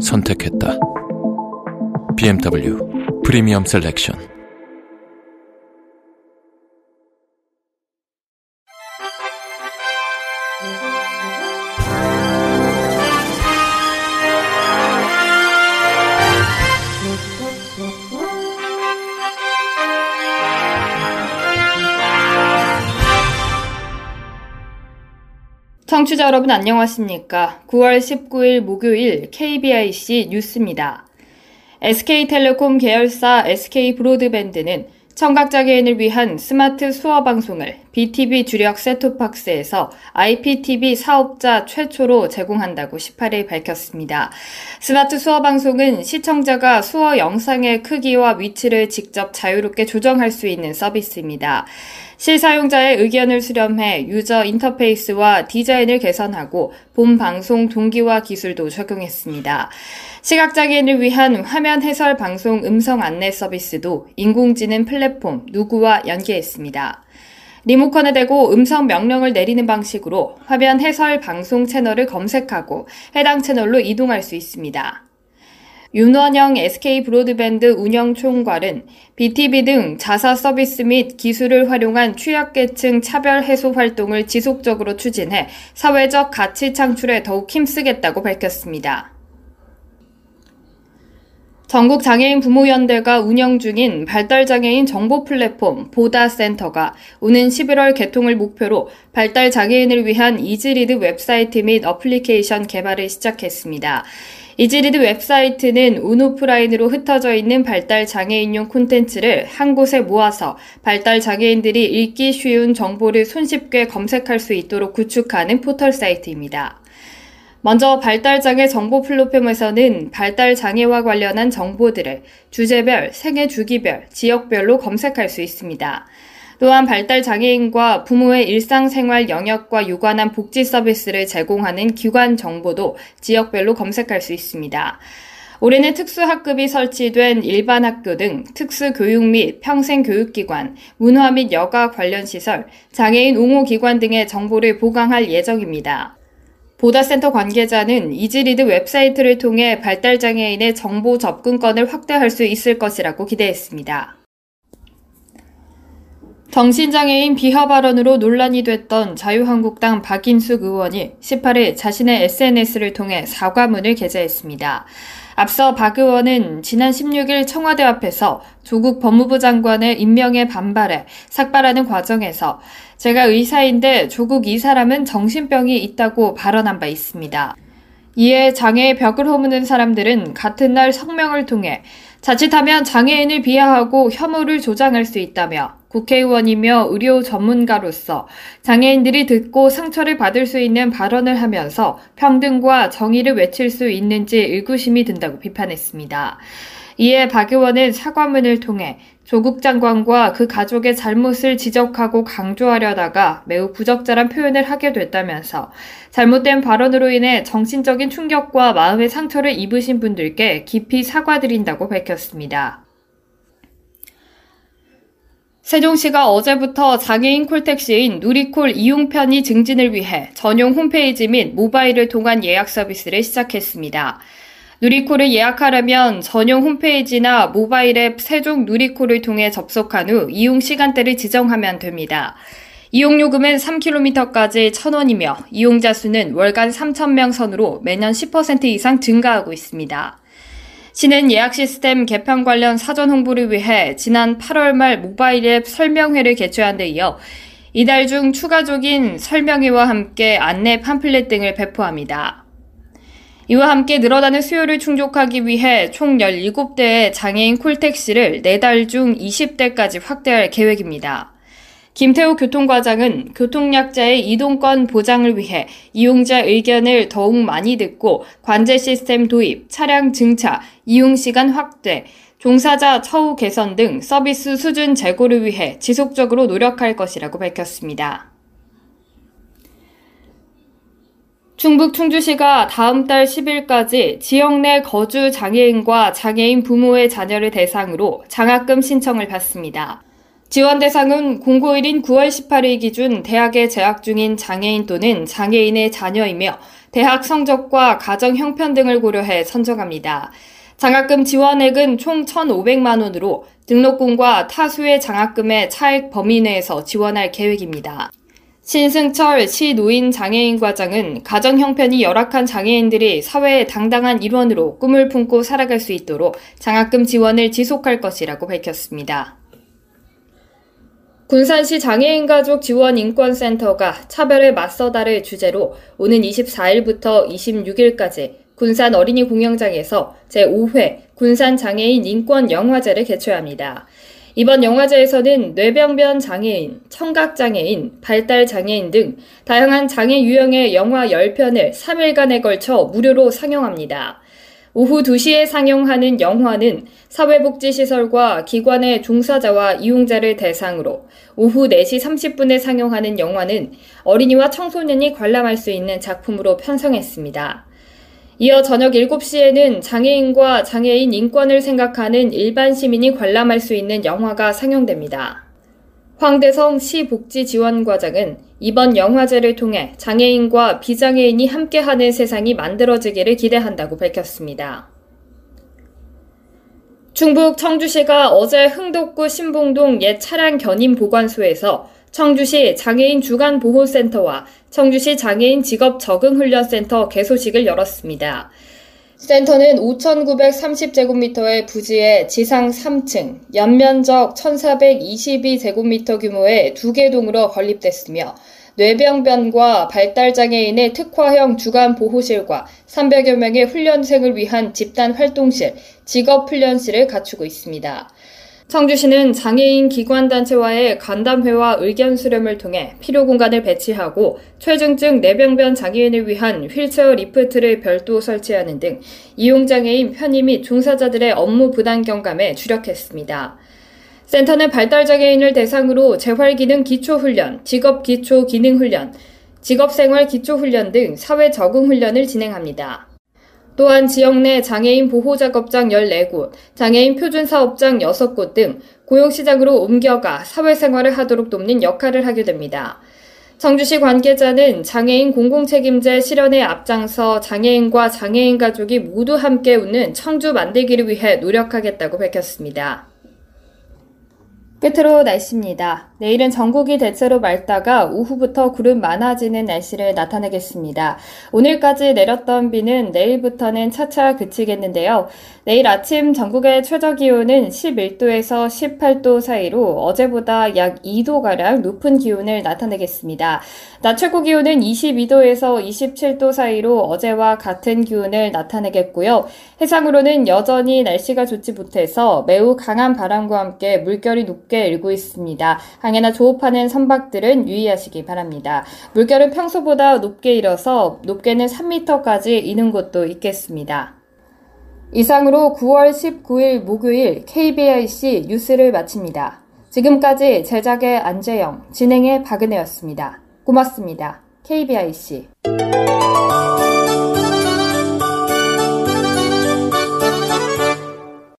선택했다. BMW 프리미엄 셀렉션 청취자 여러분 안녕하십니까? 9월 19일 목요일 KBIC 뉴스입니다. SK텔레콤 계열사 SK브로드밴드는 청각장애인을 위한 스마트 수어 방송을 BTV 주력 셋톱박스에서 IPTV 사업자 최초로 제공한다고 18일 밝혔습니다. 스마트 수어 방송은 시청자가 수어 영상의 크기와 위치를 직접 자유롭게 조정할 수 있는 서비스입니다. 실사용자의 의견을 수렴해 유저 인터페이스와 디자인을 개선하고 본 방송 동기화 기술도 적용했습니다. 시각장애인을 위한 화면 해설 방송 음성 안내 서비스도 인공지능 플랫폼 누구와 연계했습니다. 리모컨에 대고 음성 명령을 내리는 방식으로 화면 해설 방송 채널을 검색하고 해당 채널로 이동할 수 있습니다. 윤원영 SK 브로드밴드 운영 총괄은 BTV 등 자사 서비스 및 기술을 활용한 취약계층 차별 해소 활동을 지속적으로 추진해 사회적 가치 창출에 더욱 힘쓰겠다고 밝혔습니다. 전국 장애인 부모연대가 운영 중인 발달장애인 정보 플랫폼 보다센터가 오는 11월 개통을 목표로 발달장애인을 위한 easy read 웹사이트 및 어플리케이션 개발을 시작했습니다. 이즈리드 웹사이트는 온오프라인으로 흩어져 있는 발달 장애인용 콘텐츠를 한 곳에 모아서 발달 장애인들이 읽기 쉬운 정보를 손쉽게 검색할 수 있도록 구축하는 포털 사이트입니다. 먼저 발달장애 정보 플랫폼에서는 발달장애와 관련한 정보들을 주제별, 생애 주기별, 지역별로 검색할 수 있습니다. 또한 발달 장애인과 부모의 일상생활 영역과 유관한 복지 서비스를 제공하는 기관 정보도 지역별로 검색할 수 있습니다. 올해는 특수학급이 설치된 일반 학교 등 특수교육 및 평생교육기관, 문화 및 여가 관련 시설, 장애인 옹호기관 등의 정보를 보강할 예정입니다. 보다센터 관계자는 이즈리드 웹사이트를 통해 발달장애인의 정보 접근권을 확대할 수 있을 것이라고 기대했습니다. 정신장애인 비하 발언으로 논란이 됐던 자유한국당 박인숙 의원이 18일 자신의 SNS를 통해 사과문을 게재했습니다. 앞서 박 의원은 지난 16일 청와대 앞에서 조국 법무부 장관의 임명에 반발해 삭발하는 과정에서 제가 의사인데 조국 이 사람은 정신병이 있다고 발언한 바 있습니다. 이에 장애의 벽을 허무는 사람들은 같은 날 성명을 통해 자칫하면 장애인을 비하하고 혐오를 조장할 수 있다며 국회의원이며 의료 전문가로서 장애인들이 듣고 상처를 받을 수 있는 발언을 하면서 평등과 정의를 외칠 수 있는지 의구심이 든다고 비판했습니다. 이에 박 의원은 사과문을 통해 조국 장관과 그 가족의 잘못을 지적하고 강조하려다가 매우 부적절한 표현을 하게 됐다면서 잘못된 발언으로 인해 정신적인 충격과 마음의 상처를 입으신 분들께 깊이 사과드린다고 밝혔습니다. 세종시가 어제부터 장애인 콜택시인 누리콜 이용 편의 증진을 위해 전용 홈페이지 및 모바일을 통한 예약 서비스를 시작했습니다. 누리콜을 예약하려면 전용 홈페이지나 모바일 앱 세종 누리콜을 통해 접속한 후 이용 시간대를 지정하면 됩니다. 이용 요금은 3km까지 1,000원이며 이용자 수는 월간 3,000명 선으로 매년 10% 이상 증가하고 있습니다. 시는 예약 시스템 개편 관련 사전 홍보를 위해 지난 8월 말 모바일 앱 설명회를 개최한 데 이어 이달 중 추가적인 설명회와 함께 안내 팜플렛 등을 배포합니다. 이와 함께 늘어나는 수요를 충족하기 위해 총 17대의 장애인 콜택시를 4달 중 20대까지 확대할 계획입니다. 김태우 교통과장은 교통약자의 이동권 보장을 위해 이용자 의견을 더욱 많이 듣고 관제 시스템 도입, 차량 증차, 이용 시간 확대, 종사자 처우 개선 등 서비스 수준 제고를 위해 지속적으로 노력할 것이라고 밝혔습니다. 충북 충주시가 다음 달 10일까지 지역 내 거주 장애인과 장애인 부모의 자녀를 대상으로 장학금 신청을 받습니다. 지원 대상은 공고일인 9월 18일 기준 대학에 재학 중인 장애인 또는 장애인의 자녀이며 대학 성적과 가정 형편 등을 고려해 선정합니다. 장학금 지원액은 총 1,500만 원으로 등록금과 타수의 장학금의 차액 범위 내에서 지원할 계획입니다. 신승철 시 노인 장애인 과장은 가정 형편이 열악한 장애인들이 사회의 당당한 일원으로 꿈을 품고 살아갈 수 있도록 장학금 지원을 지속할 것이라고 밝혔습니다. 군산시 장애인 가족 지원 인권센터가 차별에 맞서다를 주제로 오는 24일부터 26일까지 군산 어린이 공연장에서 제5회 군산 장애인 인권 영화제를 개최합니다. 이번 영화제에서는 뇌병변 장애인, 청각 장애인, 발달 장애인 등 다양한 장애 유형의 영화 10편을 3일간에 걸쳐 무료로 상영합니다. 오후 2시에 상영하는 영화는 사회복지시설과 기관의 종사자와 이용자를 대상으로 오후 4시 30분에 상영하는 영화는 어린이와 청소년이 관람할 수 있는 작품으로 편성했습니다. 이어 저녁 7시에는 장애인과 장애인 인권을 생각하는 일반 시민이 관람할 수 있는 영화가 상영됩니다. 황대성 시복지지원과장은 이번 영화제를 통해 장애인과 비장애인이 함께하는 세상이 만들어지기를 기대한다고 밝혔습니다. 충북 청주시가 어제 흥덕구 신봉동 옛 차량 견인 보관소에서 청주시 장애인 주간 보호센터와 청주시 장애인 직업 적응 훈련센터 개소식을 열었습니다. 센터는 5,930제곱미터의 부지에 지상 3층, 연면적 1,422제곱미터 규모의 두 개 동으로 건립됐으며 뇌병변과 발달장애인의 특화형 주간 보호실과 300여 명의 훈련생을 위한 집단 활동실, 직업훈련실을 갖추고 있습니다. 청주시는 장애인 기관단체와의 간담회와 의견 수렴을 통해 필요 공간을 배치하고 최중증 뇌병변 장애인을 위한 휠체어 리프트를 별도 설치하는 등 이용장애인 편의 및 종사자들의 업무 부담 경감에 주력했습니다. 센터는 발달장애인을 대상으로 재활기능 기초훈련, 직업기초 기능훈련, 직업생활 기초훈련 등 사회 적응훈련을 진행합니다. 또한 지역 내 장애인 보호작업장 14곳, 장애인 표준사업장 6곳 등 고용시장으로 옮겨가 사회생활을 하도록 돕는 역할을 하게 됩니다. 청주시 관계자는 장애인 공공책임제 실현에 앞장서 장애인과 장애인 가족이 모두 함께 웃는 청주 만들기를 위해 노력하겠다고 밝혔습니다. 끝으로 날씨입니다. 내일은 전국이 대체로 맑다가 오후부터 구름 많아지는 날씨를 나타내겠습니다. 오늘까지 내렸던 비는 내일부터는 차차 그치겠는데요. 내일 아침 전국의 최저 기온은 11도에서 18도 사이로 어제보다 약 2도가량 높은 기온을 나타내겠습니다. 낮 최고 기온은 22도에서 27도 사이로 어제와 같은 기온을 나타내겠고요. 해상으로는 여전히 날씨가 좋지 못해서 매우 강한 바람과 함께 물결이 높게 일고 있습니다. 항해나 조업하는 선박들은 유의하시기 바랍니다. 물결은 평소보다 높게 일어서 높게는 3m까지 이는 곳도 있겠습니다. 이상으로 9월 19일 목요일 KBIC 뉴스를 마칩니다. 지금까지 제작의 안재영, 진행의 박은혜였습니다. 고맙습니다. KBIC.